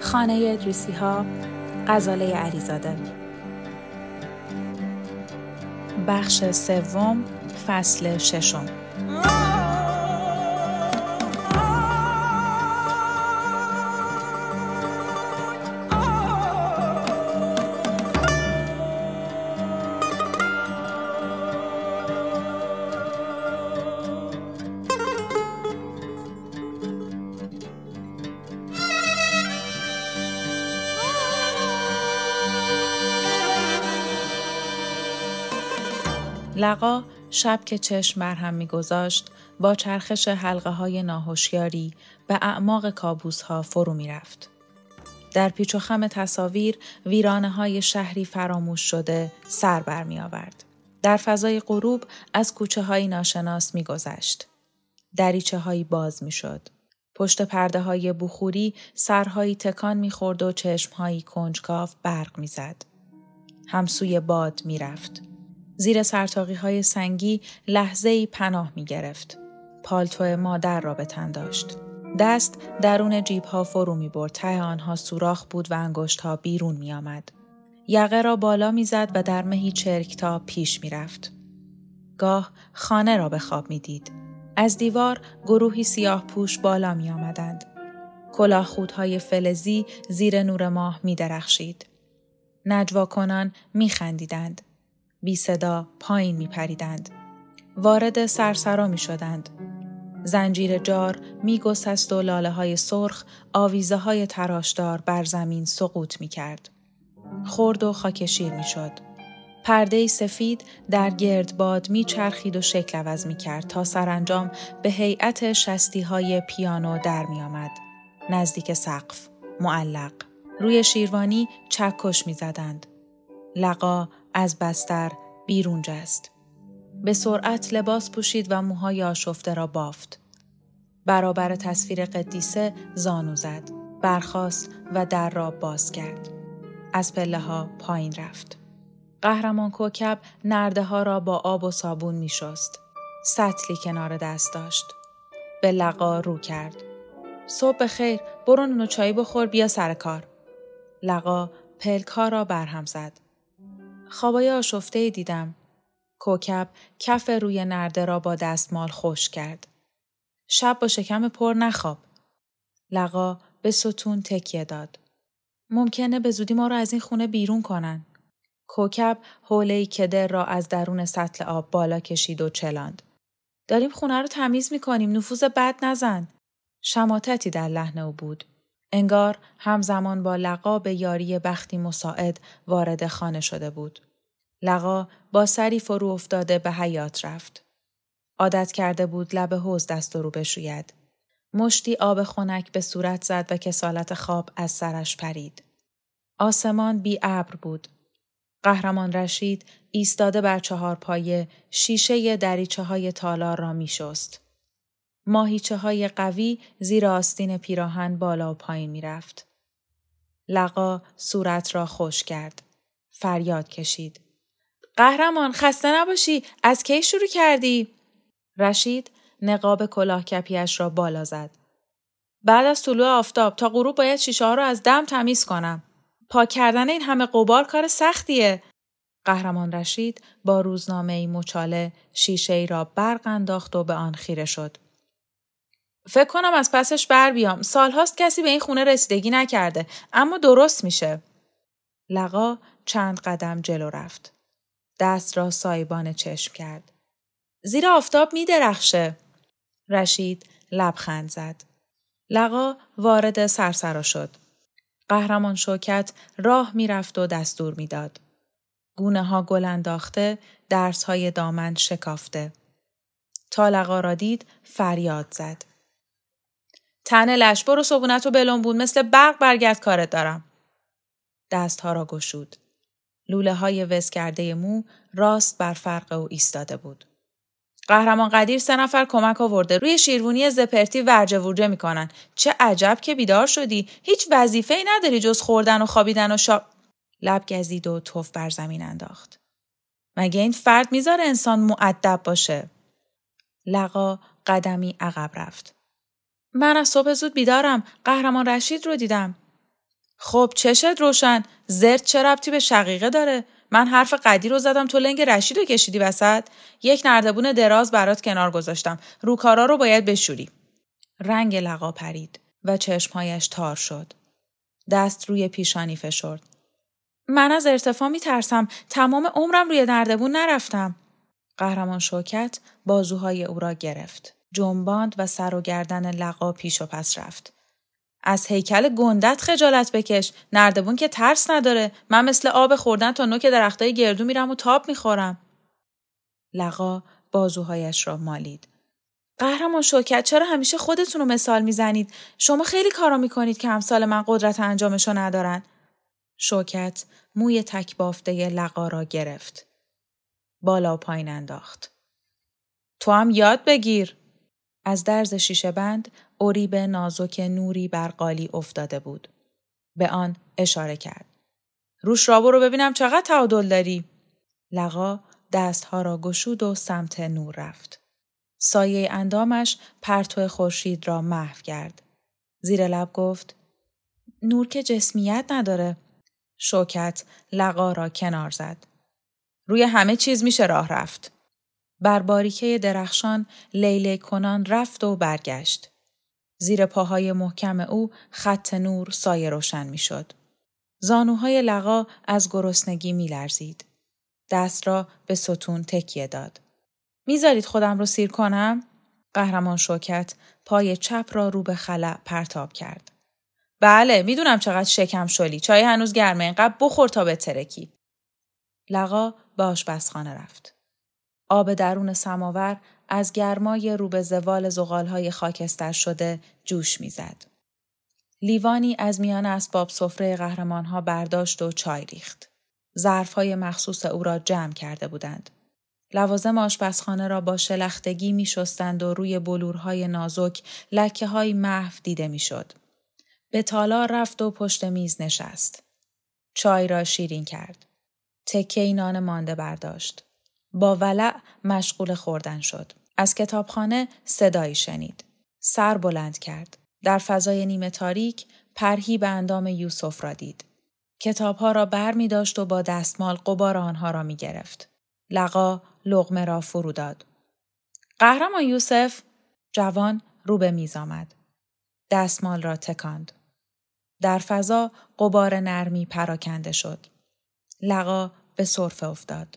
خانه ادریسی ها غزاله علیزاده. بخش سوم فصل ششم. لقا شب که چشم بر هم میگذاشت با چرخش حلقه های ناهوشیاری به اعماق کابوس ها فرو می‌رفت. در پیچ و خم تصاویر ویرانه های شهری فراموش شده سر بر می آورد. در فضای غروب از کوچه های ناشناس می گذشت. دریچه هایی باز می شد. پشت پرده های بخوری سرهایی تکان می خورد و چشم هایی کنجکاف برق می زد. همسوی باد می رفت. زیر سرتاقی های سنگی لحظه ای پناه می گرفت. پالتو مادر را به تن داشت. دست درون جیب ها فرو می برد. ته آنها سوراخ بود و انگشت ها بیرون می آمد. یقه را بالا می زد و در مهی چرکتا پیش می رفت. گاه خانه را به خواب می دید. از دیوار گروهی سیاه پوش بالا می آمدند. خودهای فلزی زیر نور ماه می درخشید. نجوا می خندیدند. بی صدا پایین می پریدند. وارد سرسرا می شدند. زنجیر جار می گسست و لاله های سرخ آویزه های تراشدار بر زمین سقوط می کرد. خرد و خاکشیر می شد. پرده سفید در گرد باد می چرخید و شکل عوض می کرد تا سرانجام به هیئت شستی های پیانو در می آمد. نزدیک سقف. معلق. روی شیروانی چکش می زدند. لقا از بستر بیرون جست. به سرعت لباس پوشید و موهای آشفته را بافت. برابر تصویر قدیسه زانو زد. برخاست و در را باز کرد. از پله ها پایین رفت. قهرمان کوکب نرده ها را با آب و صابون می شست. سطلی کنار دست داشت. به لقا رو کرد. صبح خیر برو چایی بخور بیا سر کار. لقا پلک ها را برهم زد. خوابای آشفته دیدم. کوکب کف روی نرده را با دستمال خوش کرد. شب با شکم پر نخواب. لقا به ستون تکیه داد. ممکنه به زودی ما را از این خونه بیرون کنن. کوکب حوله کدر را از درون سطل آب بالا کشید و چلاند. داریم خونه رو تمیز می‌کنیم نفوذ بد نزن. شماتتی در لحن او بود. انگار همزمان با لقا به یاری بختی مساعد وارد خانه شده بود. لقا با سری فرو افتاده به حیات رفت. عادت کرده بود لب حوز دست رو بشوید. مشتی آب خنک به صورت زد و کسالت خواب از سرش پرید. آسمان بی ابر بود. قهرمان رشید ایستاده بر چهار پایه شیشه دریچه های تالار را می شست. ماهیچه های قوی زیر آستین پیراهن بالا و پایین می رفت. لقا صورت را خوش کرد. فریاد کشید. قهرمان خسته نباشی از کی شروع کردی؟ رشید نقاب کلاه کپیش را بالا زد. بعد از طلوع آفتاب تا غروب باید شیشه ها را از دم تمیز کنم. پاک کردن این همه قبار کار سختیه. قهرمان رشید با روزنامه ای مچاله شیشه ای را برق انداخت و به آن خیره شد. فکر کنم از پسش بر بیام. سالهاست کسی به این خونه رسیدگی نکرده. اما درست میشه. لقا چند قدم جلو رفت. دست را سایبان چشم کرد. زیر آفتاب می درخشه. رشید لبخند زد. لقا وارد سرسرا شد. قهرمان شوکت راه می‌رفت و دستور می‌داد. گونه ها گل انداخته، درس های دامن شکافته. تا لقا را دید فریاد زد. تن لش برو صبونت و بلون بود مثل برق برگرد کارت دارم. دستها را گشود. لوله های وز کرده مو راست بر فرق او ایستاده بود. قهرمان قدیر سه نفر کمک آورده روی شیروانی زپرتی ورجه ورجه می‌کنن چه عجب که بیدار شدی هیچ وظیفه ای نداری جز خوردن و خوابیدن و شا لب گزید و توف بر زمین انداخت مگه این فرد می‌ذاره انسان معدب باشه لقا قدمی عقب رفت من از صبح زود بیدارم. قهرمان رشید رو دیدم. خب چشت روشن. زرد چه ربطی به شقیقه داره؟ من حرف قدی رو زدم. تو لنگ رشید رو کشیدی وسط؟ یک نردبون دراز برات کنار گذاشتم. روکارا رو باید بشوری. رنگ لقا پرید و چشمهایش تار شد. دست روی پیشانی فشرد. من از ارتفاع می ترسم تمام عمرم روی نردبون نرفتم. قهرمان شوکت بازوهای او را گرفت. جنباند و سر و گردن لقا پیش و پس رفت. از هیکل گندت خجالت بکش. نردبون که ترس نداره. من مثل آب خوردن تا نوک درختای گردو میرم و تاب می‌خورم. لقا بازوهایش را مالید. قهرمان شوکت چرا همیشه خودتون رو مثال می‌زنید؟ شما خیلی کارا می‌کنید که همسال من قدرت انجامشو ندارن. شوکت موی تک بافته لقا را گرفت. بالا پایین انداخت. تو هم یاد بگیر. از درز شیشه بند اریب نازک نوری بر قالی افتاده بود. به آن اشاره کرد. روش را برو ببینم چقدر تعادل داری. لقا دستها را گشود و سمت نور رفت. سایه اندامش پرتو خورشید را محو کرد. زیر لب گفت نور که جسمیت نداره. شوکت لقا را کنار زد. روی همه چیز میشه راه رفت. بر باریکه درخشان لیله کنان رفت و برگشت. زیر پاهای محکم او خط نور سایه روشن می‌شد. زانوهای لقا از گرسنگی می لرزید. دست را به ستون تکیه داد. می‌ذارید خودم رو سیر کنم؟ قهرمان شوکت پای چپ را رو به خلع پرتاب کرد. بله می‌دونم چقدر شکم شلی. چای هنوز گرمه اینقدر بخور تا به ترکی. لقا به آشپزخانه رفت. آب درون سماور از گرمای رو به زوال زغالهای خاکستر شده جوش می‌زد. لیوانی از میان اسباب سفره قهرمانها برداشت و چای ریخت. ظرفهای مخصوص او را جمع کرده بودند. لوازم آشپزخانه را با شلختگی می شستند و روی بلورهای نازک لکه های محو دیده می شد. به تالار رفت و پشت میز نشست. چای را شیرین کرد. تکه نان مانده برداشت. با ولع مشغول خوردن شد. از کتابخانه صدایی شنید. سر بلند کرد. در فضای نیمه تاریک پرهی به اندام یوسف را دید. کتابها را بر می داشت و با دستمال قبار آنها را می گرفت. لقا لغمه را فرو داد. قهرمان یوسف جوان رو به میز آمد. دستمال را تکاند. در فضا قبار نرمی پراکنده شد. لقا به صرفه افتاد.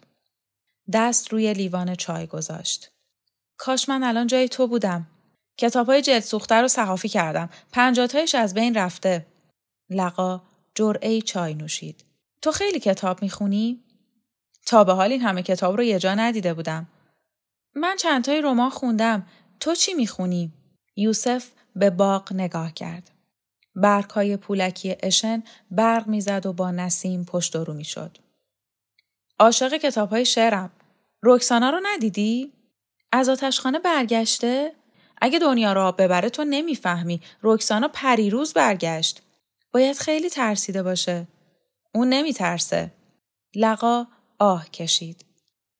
دست روی لیوان چای گذاشت. کاش من الان جای تو بودم. کتاب های جلد سوخته رو صحافی کردم. پنجاتایش از بین رفته. لقا جرعه چای نوشید. تو خیلی کتاب می‌خونی؟ تا به حال این همه کتاب رو یه جا ندیده بودم. من چندتای رمان خوندم. تو چی می‌خونی؟ یوسف به باغ نگاه کرد. برگهای پولکی اشن برق می‌زد و با نسیم پشت رو می‌شد. عاشق کتاب های شعرم. رکسانا رو ندیدی؟ از آتشخانه برگشته؟ اگه دنیا را ببره تو نمی‌فهمی. رکسانا پریروز برگشت. باید خیلی ترسیده باشه. اون نمیترسه. لقا آه کشید.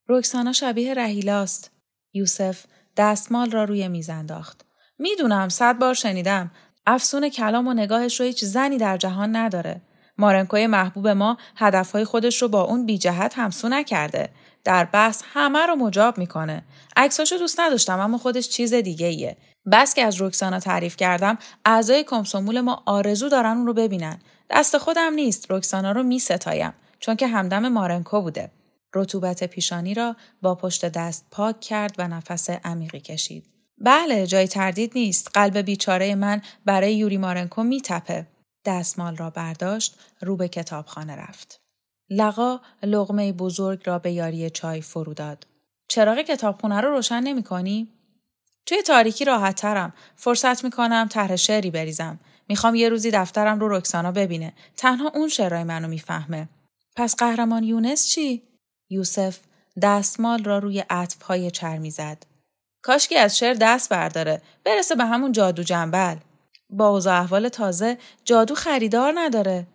رکسانا شبیه رهیلاست. یوسف دستمال را روی میز انداخت. می‌دونم صد بار شنیدم. افسون کلام و نگاهش رو هیچ زنی در جهان نداره. مارنکوی محبوب ما هدفهای خودش رو با اون بی جهت همسو نکرده. در بحث همه رو مجاب می‌کنه. عکساشو دوست نداشتم اما خودش چیز دیگه ایه. بس که از رکسانا تعریف کردم اعضای کمسومول ما آرزو دارن اون رو ببینن. دست خودم نیست رکسانا رو می ستایم چون که همدم مارنکو بوده. رطوبت پیشانی را با پشت دست پاک کرد و نفس عمیقی کشید. بله جای تردید نیست قلب بیچاره من برای یوری مارنکو میتپه دستمال را برداشت رو به کتابخانه رفت. لقا لغمه بزرگ را به یاری چای فرو داد. چراغ کتابخونه رو روشن نمی کنی؟ توی تاریکی راحت ترم. فرصت می کنم طرح شعری بریزم. می‌خوام یه روزی دفترم رو رکسانا ببینه. تنها اون شعرهای منو می‌فهمه. پس قهرمان یونس چی؟ یوسف دستمال را روی عطفهای چرمی زد. کاشکی از شعر دست برداره. برسه به همون جادو جنبل. با اوضاع احوال تازه جادو خریدار نداره.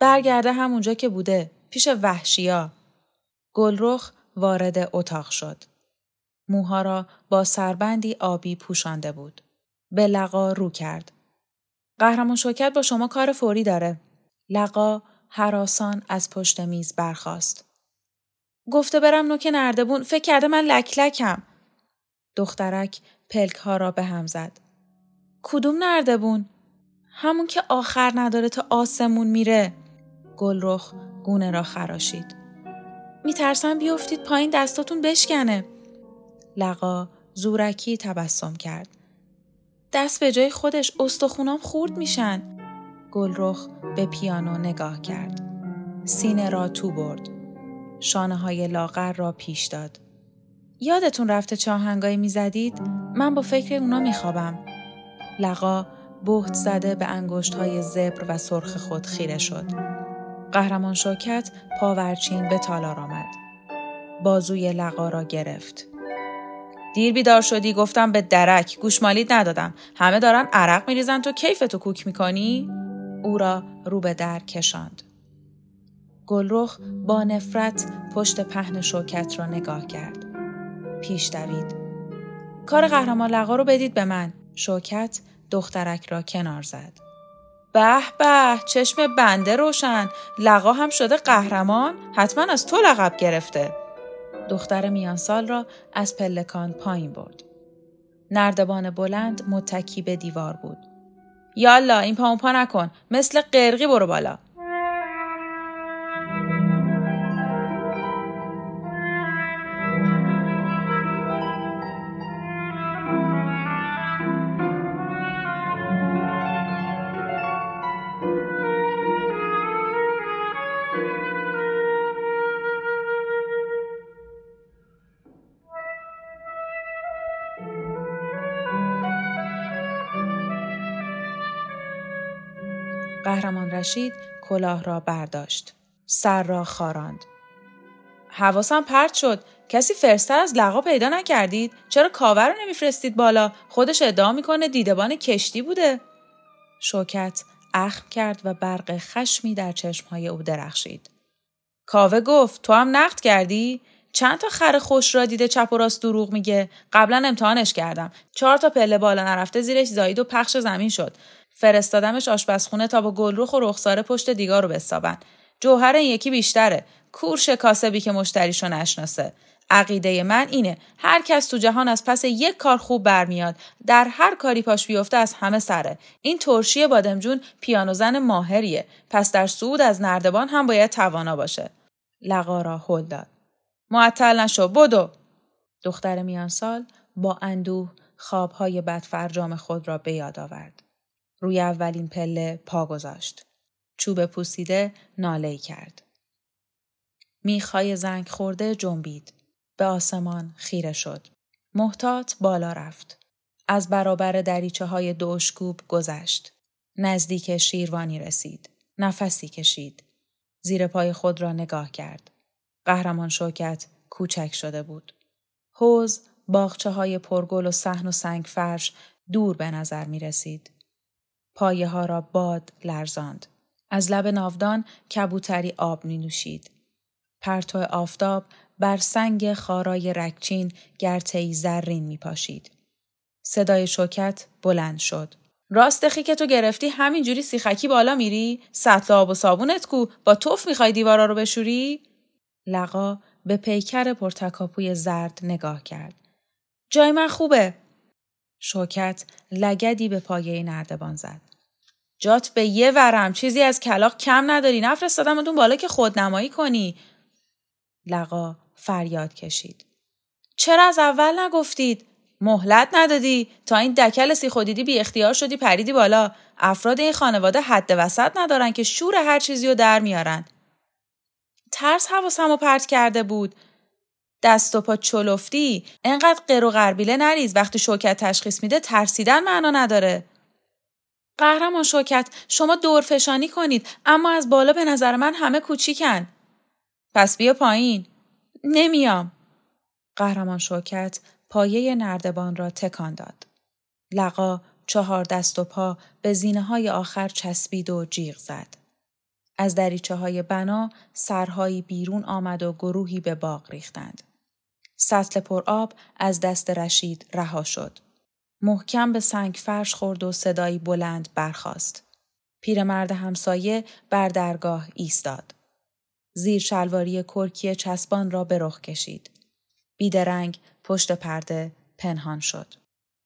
برگرده همونجا که بوده. پیش وحشیا. گلرخ وارد اتاق شد. موها را با سربندی آبی پوشانده بود. به لقا رو کرد. قهرمان شوکت با شما کار فوری داره. لقا حراسان از پشت میز برخاست. گفته برم نوک نردبون فکر کرده من لک لکم. دخترک پلک ها را به هم زد. کدوم نردبون؟ همون که آخر نداره تا آسمون میره. گلرخ گونه را خراشید. میترسم بیفتید پایین دستاتون بشکنه. لقا زورکی تبسم کرد. دست به جای خودش استخونام خورد میشن. گلرخ به پیانو نگاه کرد. سینه را تو برد. شانه های لاغر را پیش داد. یادتون رفته چه آهنگایی می‌زدید؟ من با فکر اونا میخوابم. لقا بهت زده به انگشت های زبر و سرخ خود خیره شد. قهرمان شوکت پاورچین به تالار آمد. بازوی لقا را گرفت. دیر بیدار شدی گفتم به درک. گوشمالید ندادم. همه دارن عرق میریزن. تو کیف تو کوک می‌کنی؟ او را رو به در کشاند. گلرخ با نفرت پشت پهن شوکت را نگاه کرد. پیش دوید. کار قهرمان لقا رو بدید به من. شوکت دخترک را کنار زد به به چشم بنده روشن لقا هم شده قهرمان حتما از تو لقب گرفته دختر میانسال را از پلکان پایین برد. نردبان بلند متکی به دیوار بود. یالا این پا پا نکن مثل قرقی برو بالا. قهرمان رشید کلاه را برداشت. سر را خاراند. حواسم پرت شد. کسی فرستر از لقا پیدا نکردید؟ چرا کاوه رو نمیفرستید بالا؟ خودش ادعا می‌کنه دیدبان کشتی بوده. شوکت اخم کرد و برق خشمی در چشمهای او درخشید. کاوه گفت تو هم نقد کردی؟ چند تا خر خوش را دیده چپ و راست دروغ میگه قبلا امتحانش کردم چهار تا پله بالا نرفته زیرش زایید و پخش زمین شد فرستادمش آشپزخونه تا با گلروخ و رخساره پشت دیگار رو بستابن. جوهر این یکی بیشتره. کورش کاسبی که مشتریشو نشناسه. عقیده من اینه هر کس تو جهان از پس یک کار خوب برمیاد در هر کاری پاش بیفته از همه سره این ترشی بادمجون پیانو زن ماهریه پس در سعود از نردبان هم باید توانا باشه لقا را هل داد معطل نشو بدو دختر میانسال با اندوه خوابهای بدفرجام خود را به یاد آورد روی اولین پله پا گذاشت. چوب پوسیده ناله کرد. میخای زنگ خورده جنبید. به آسمان خیره شد. محتاط بالا رفت. از برابر دریچه های دوشکوب گذشت. نزدیک شیروانی رسید. نفسی کشید. زیر پای خود را نگاه کرد. قهرمان شوکت کوچک شده بود. حوز باغچه های پرگل و صحن و سنگ فرش دور به نظر می رسید. پایه ها را باد لرزاند. از لب ناودان کبوتری آب می نوشید. پرتو آفتاب بر سنگ خارای رکچین گرتهی زرین می پاشید. صدای شوکت بلند شد. راست که تو گرفتی همینجوری سیخکی بالا میری؟ سطل آب و صابونت کو با توف می‌خوای دیوارا رو بشوری؟ لقا به پیکر پرتکاپوی زرد نگاه کرد. جای من خوبه. شوکت لگدی به پایه نردبان زد. جات به یه ورم. چیزی از کلاق کم نداری. نفرستادم اون بالا که خودنمایی کنی. لقا فریاد کشید. چرا از اول نگفتید؟ مهلت ندادی. تا این دکل سی خودیدی بی اختیار شدی پریدی بالا. افراد این خانواده حد وسط ندارن که شور هر چیزی رو در میارن. ترس حواسم رو پرت کرده بود. دست و پا چلفتی. انقدر قر و غربیله نریز. وقتی شوکت تشخیص میده ترسیدن معنا نداره. قهرمان شوکت شما دورفشانی کنید اما از بالا به نظر من همه کوچیکن. پس بیا پایین. نمیام. قهرمان شوکت پایه نردبان را تکان داد. لقا چهار دست و پا به زینه های آخر چسبید و جیغ زد. از دریچه های بنا سرهایی بیرون آمد و گروهی به باغ ریختند. سطل پر آب از دست رشید رها شد. محکم به سنگ فرش خورد و صدایی بلند برخاست. پیرمرد همسایه بر درگاه ایستاد. زیر شلواری کرکی چسبان را به رخ کشید. بیدرنگ پشت پرده پنهان شد.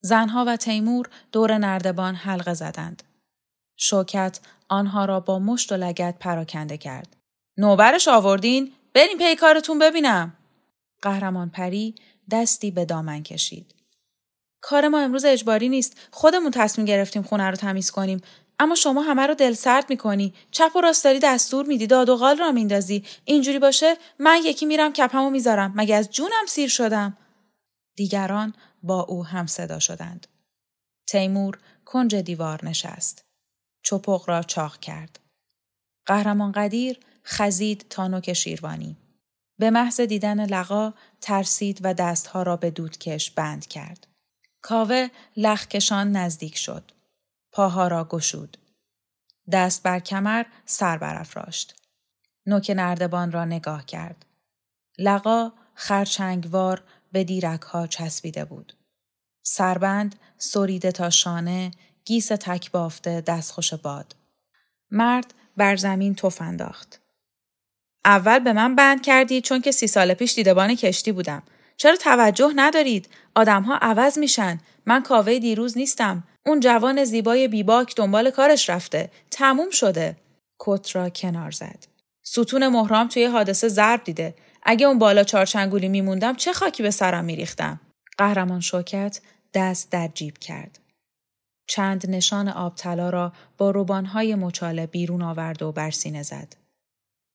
زنها و تیمور دور نردبان حلقه زدند. شوکت آنها را با مشت و لگت پراکنده کرد. نوبرش آوردین؟ بریم پیکارتون ببینم. قهرمان پری دستی به دامن کشید. کار ما امروز اجباری نیست. خودمون تصمیم گرفتیم خونه رو تمیز کنیم. اما شما همه رو دل سرد می‌کنی. چپ و راست داری دستور میدی داد و قال را میندازی. اینجوری باشه من یکی میرم کپمو می‌ذارم. مگه از جونم سیر شدم؟ دیگران با او هم صدا شدند. تیمور کنج دیوار نشست. چپق را چاق کرد. قهرمان قدیر خزید تا نوک شیروانی. به محض دیدن لقا ترسید و دستها را به دودکش بند کرد. کاوه لخکشان نزدیک شد. پاها را گشود. دست بر کمر سر برافراشت. نوک نردبان را نگاه کرد. لقا خرچنگوار به دیرک ها چسبیده بود. سربند سریده تا شانه گیس تک بافته دستخوش باد. مرد بر زمین توف انداخت. اول به من بند کردی چون که سی سال پیش دیدبان کشتی بودم. چرا توجه ندارید؟ آدمها عوض میشن. من کاوه دیروز نیستم. اون جوان زیبای بیباک دنبال کارش رفته. تموم شده. کت را کنار زد. ستون مهرام توی حادثه ضرب دیده. اگه اون بالا چارچنگولی میموندم چه خاکی به سرم میریختم؟ قهرمان شوکت دست در جیب کرد. چند نشان آب طلا را با روبانهای مچاله بیرون آورد و بر سینه زد.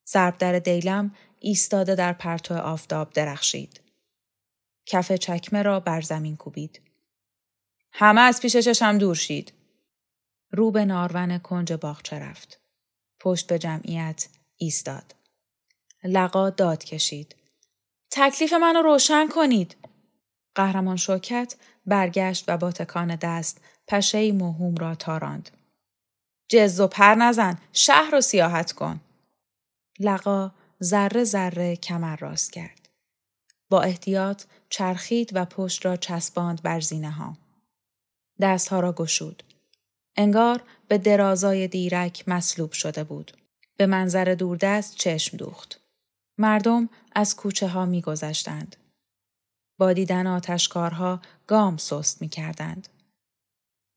ضرب در دیلم ایستاده در پرتو آفتاب درخشید. کف چکمه را بر زمین کوبید. همه از پیش چشم دور شید. رو به نارون کنج باغچه رفت. پشت به جمعیت ایستاد. لقا داد کشید. تکلیف منو روشن کنید. قهرمان شوکت برگشت و با تکان دست پشه موهوم را تاراند. جز و پر نزن شهر رو سیاحت کن. لقا ذره ذره کمر راست کرد. با احتیاط چرخید و پشت را چسباند بر زینه ها. دستها را گشود. انگار به درازای دیرک مصلوب شده بود. به منظر دوردست چشم دوخت. مردم از کوچه ها می گذشتند. با دیدن آتشکارها گام سست می کردند.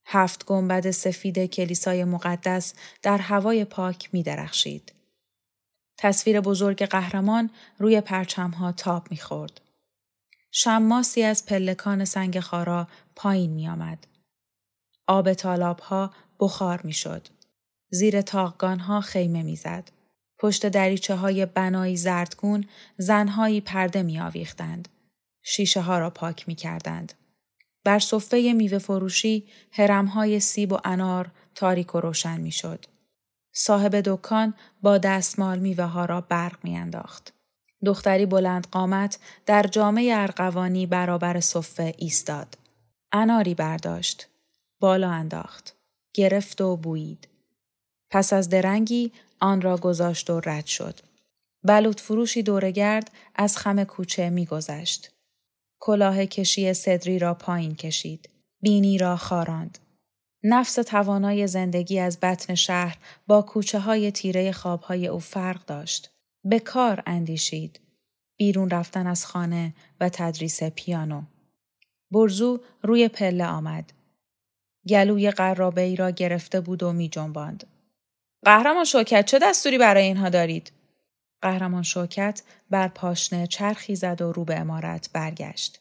هفت گنبد سفید کلیسای مقدس در هوای پاک می درخشید. تصویر بزرگ قهرمان روی پرچمها تاب می‌خورد. شماسی از پلکان سنگ خارا پایین می آمد. آب تالاب ها بخار می شد. زیر تاقگان ها خیمه می زد. پشت دریچه های بنایی زردگون زنهایی پرده می آویختند. شیشه ها را پاک می کردند. بر صفه میوه فروشی های سیب و انار تاریک و روشن می شد. صاحب دکان با دستمال میوه ها را برق می انداخت. دختری بلند قامت در جامعه ارقوانی برابر صفه ایستاد. اناری برداشت. بالا انداخت. گرفت و بویید. پس از درنگی آن را گذاشت و رد شد. بلوط فروشی دورگرد از خم کوچه میگذشت. کلاه کشی صدری را پایین کشید. بینی را خاراند. نفس توانای زندگی از بطن شهر با کوچه های تیره خوابهای او فرق داشت. به کار اندیشید. بیرون رفتن از خانه و تدریس پیانو. برزو روی پله آمد. گلوی قرابه ای را گرفته بود و می جنباند. قهرمان شوکت چه دستوری برای اینها دارید؟ قهرمان شوکت بر پاشنه چرخی زد و رو به امارت برگشت.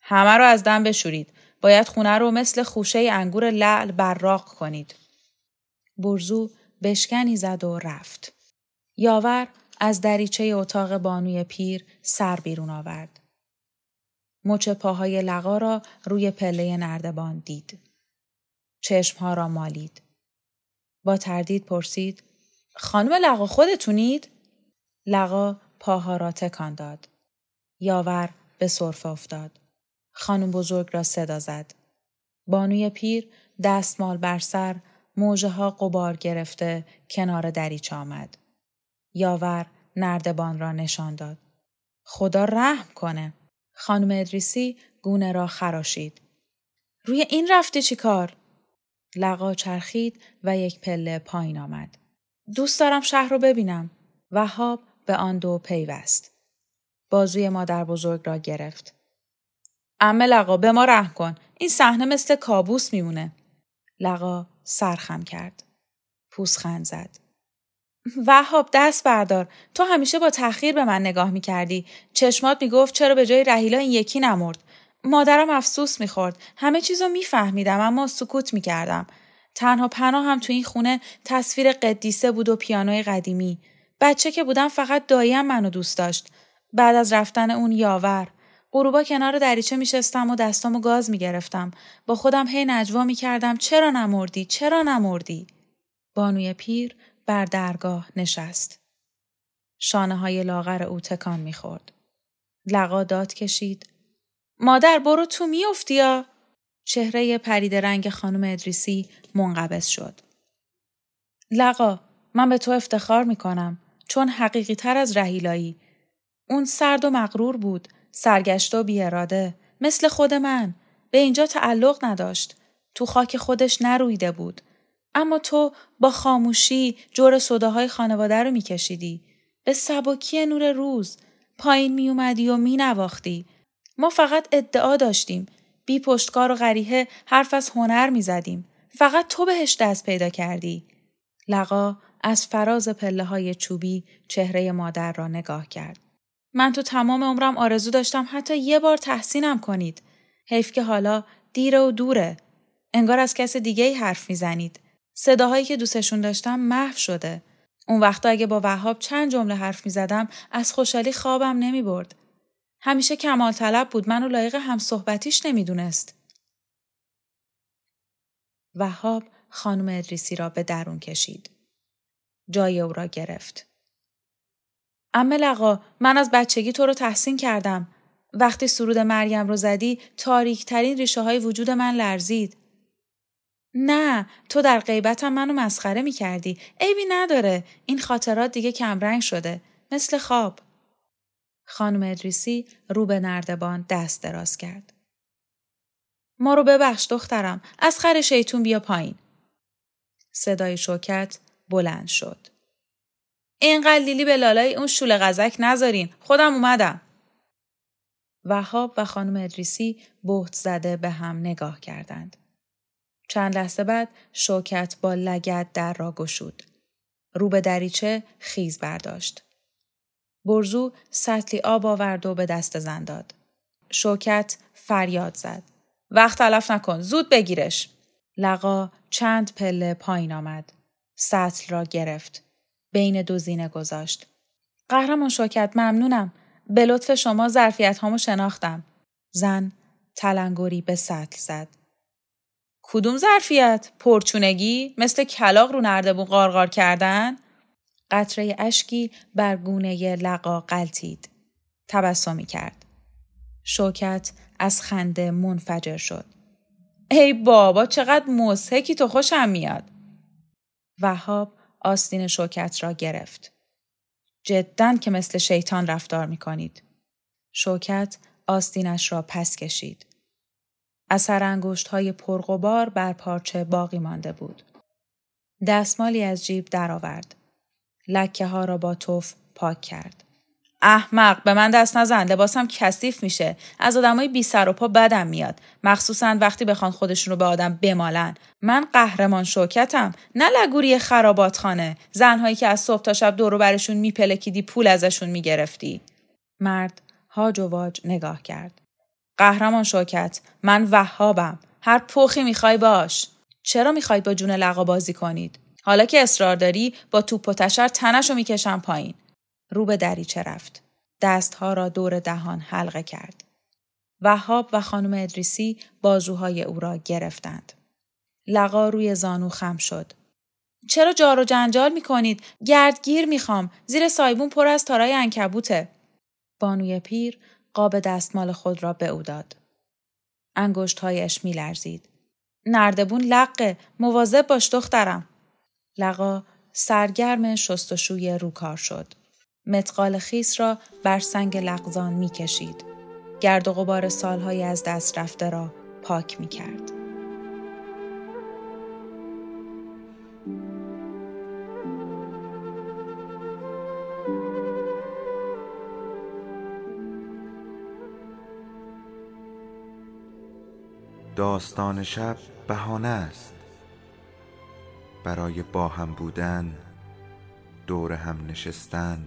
همه رو از دم بشورید. باید خونه رو مثل خوشه انگور لعل براق کنید. برزو بشکنی زد و رفت. یاور از دریچه اتاق بانوی پیر سر بیرون آورد. مچ پاهای لقا را روی پله نردبان دید. چشمها را مالید. با تردید پرسید خانم لقا خودتونید؟ لقا پاها را تکان داد. یاور به صرف افتاد. خانم بزرگ را صدا زد. بانوی پیر دستمال بر سر موجه ها قبار گرفته کنار دریچه آمد. یاور نردبان را نشان داد. خدا رحم کنه. خانم ادریسی گونه را خراشید. روی این رفته چی کار؟ لقا چرخید و یک پله پایین آمد. دوست دارم شهر رو ببینم. وهاب به آن دو پیوست. بازوی مادر بزرگ را گرفت. امه لقا به ما رحم کن. این صحنه مثل کابوس میمونه. لقا سرخم کرد. پوسخند زد. وهاب دست بردار. تو همیشه با تأخیر به من نگاه می‌کردی. چشمات می‌گفت چرا به جای رهیلا این یکی نمرد. مادرم افسوس می‌خورد. همه چیزو میفهمیدم اما سکوت می‌کردم. تنها پناه هم تو این خونه تصویر قدیسه بود و پیانوی قدیمی. بچه که بودم فقط داییم منو دوست داشت. بعد از رفتن اون یاور. غروبا کنار دریچه میشستم و دستامو گاز می‌گرفتم. با خودم هی نجوا می‌کردم چرا نمردی؟ چرا نمردی؟ بانوی پیر بر درگاه نشست. شانه های لاغر او تکان می‌خورد. لقا داد کشید. مادر برو تو میافتی یا؟ چهره پرید رنگ خانم ادریسی منقبض شد. لقا من به تو افتخار می‌کنم چون حقیقی تر از رهیلایی. اون سرد و مغرور بود. سرگشته و بیاراده. مثل خود من. به اینجا تعلق نداشت. تو خاک خودش نرویده بود. اما تو با خاموشی جور صداهای خانواده رو میکشیدی. به سبکی نور روز. پایین می اومدی و می نواختی. ما فقط ادعا داشتیم. بی پشتکار و غریحه حرف از هنر می زدیم. فقط تو بهش دست پیدا کردی. لقا از فراز پله های چوبی چهره مادر را نگاه کرد. من تو تمام عمرم آرزو داشتم حتی یه بار تحسینم کنید. حیف که حالا دیره و دوره. انگار از کس دیگه ای حرف می‌زنید. صداهایی که دوستشون داشتم محو شده. اون وقتا اگه با وهاب چند جمله حرف می زدم از خوشحالی خوابم نمی برد. همیشه کمال طلب بود منو لایق هم صحبتیش نمی‌دونست. وهاب خانم ادریسی را به درون کشید. جای او را گرفت. امه لقا من از بچگی تو رو تحسین کردم. وقتی سرود مریم رو زدی تاریکترین ریشه های وجود من لرزید. نه تو در غیبتم منو مسخره می کردی. عیبی نداره. این خاطرات دیگه کمرنگ شده. مثل خواب. خانم ادریسی رو به نردبان دست دراز کرد. ما رو ببخش دخترم. از خر شیطون بیا پایین. صدای شوکت بلند شد. اینقدر لیلی به لالای اون شول غزک نذارین. خودم اومدم. وهاب و خانم ادریسی بهت زده به هم نگاه کردند. چند لحظه بعد شوکت با لگت در را گشود. رو به دریچه خیز برداشت. برزو سطلی آب آورد و به دست زن داد. شوکت فریاد زد. وقت تلف نکن. زود بگیرش. لقا چند پله پایین آمد. سطل را گرفت. بین دو زینه گذاشت. قهرمان شوکت ممنونم. به لطف شما ظرفیت هامو شناختم. زن تلنگوری به سطل زد. کدوم ظرفیت؟ پرچونگی؟ مثل کلاق رو نردبون قارقار کردن؟ قطره اشکی بر گونه لقا قلتید. تبسمی کرد. شوکت از خنده منفجر شد. ای بابا چقدر موسیقی تو خوشم میاد. وهاب آستین شوکت را گرفت. جدا که مثل شیطان رفتار می کنید. شوکت آستینش را پس کشید. اثر انگشت های پرغبار بر پارچه باقی مانده بود. دستمالی از جیب درآورد. لکه ها را با توف پاک کرد. احمق به من دست نزن لباسم کثیف میشه. از آدمای بی سر و پا بدم میاد. مخصوصا وقتی بخوان خودشون رو به آدم بمالن. من قهرمان شوکتم نه لگوری خرابات خانه زنهایی که از صبح تا شب دورو برشون میپلکیدی پول ازشون می‌گرفتی. مرد هاج و واج نگاه کرد. قهرمان شوکت من وهابم. هر پخی می‌خوای باش. چرا می‌خواید با جون لقا بازی کنید؟ حالا که اصرار داری با توپ و تشر تنشو می‌کشم پایین. رو به دریچه رفت دستها را دور دهان حلقه کرد وهاب و خانم ادریسی بازوهای او را گرفتند لقا روی زانو خم شد چرا جار و جنجال می کنید؟ گردگیر می خوام. زیر سایبون پر از تارای انکبوته. بانوی پیر قاب دستمال خود را به او داد. انگشتهایش می لرزید. نردبون لقه. مواظب باش دخترم. لقا سرگرم شستشوی روکار شد. متقال خیس را بر سنگ لغزان می کشید. گرد و غبار سالهای از دست رفته را پاک می کرد. داستان شب بهانه است برای با هم بودن دور هم نشستن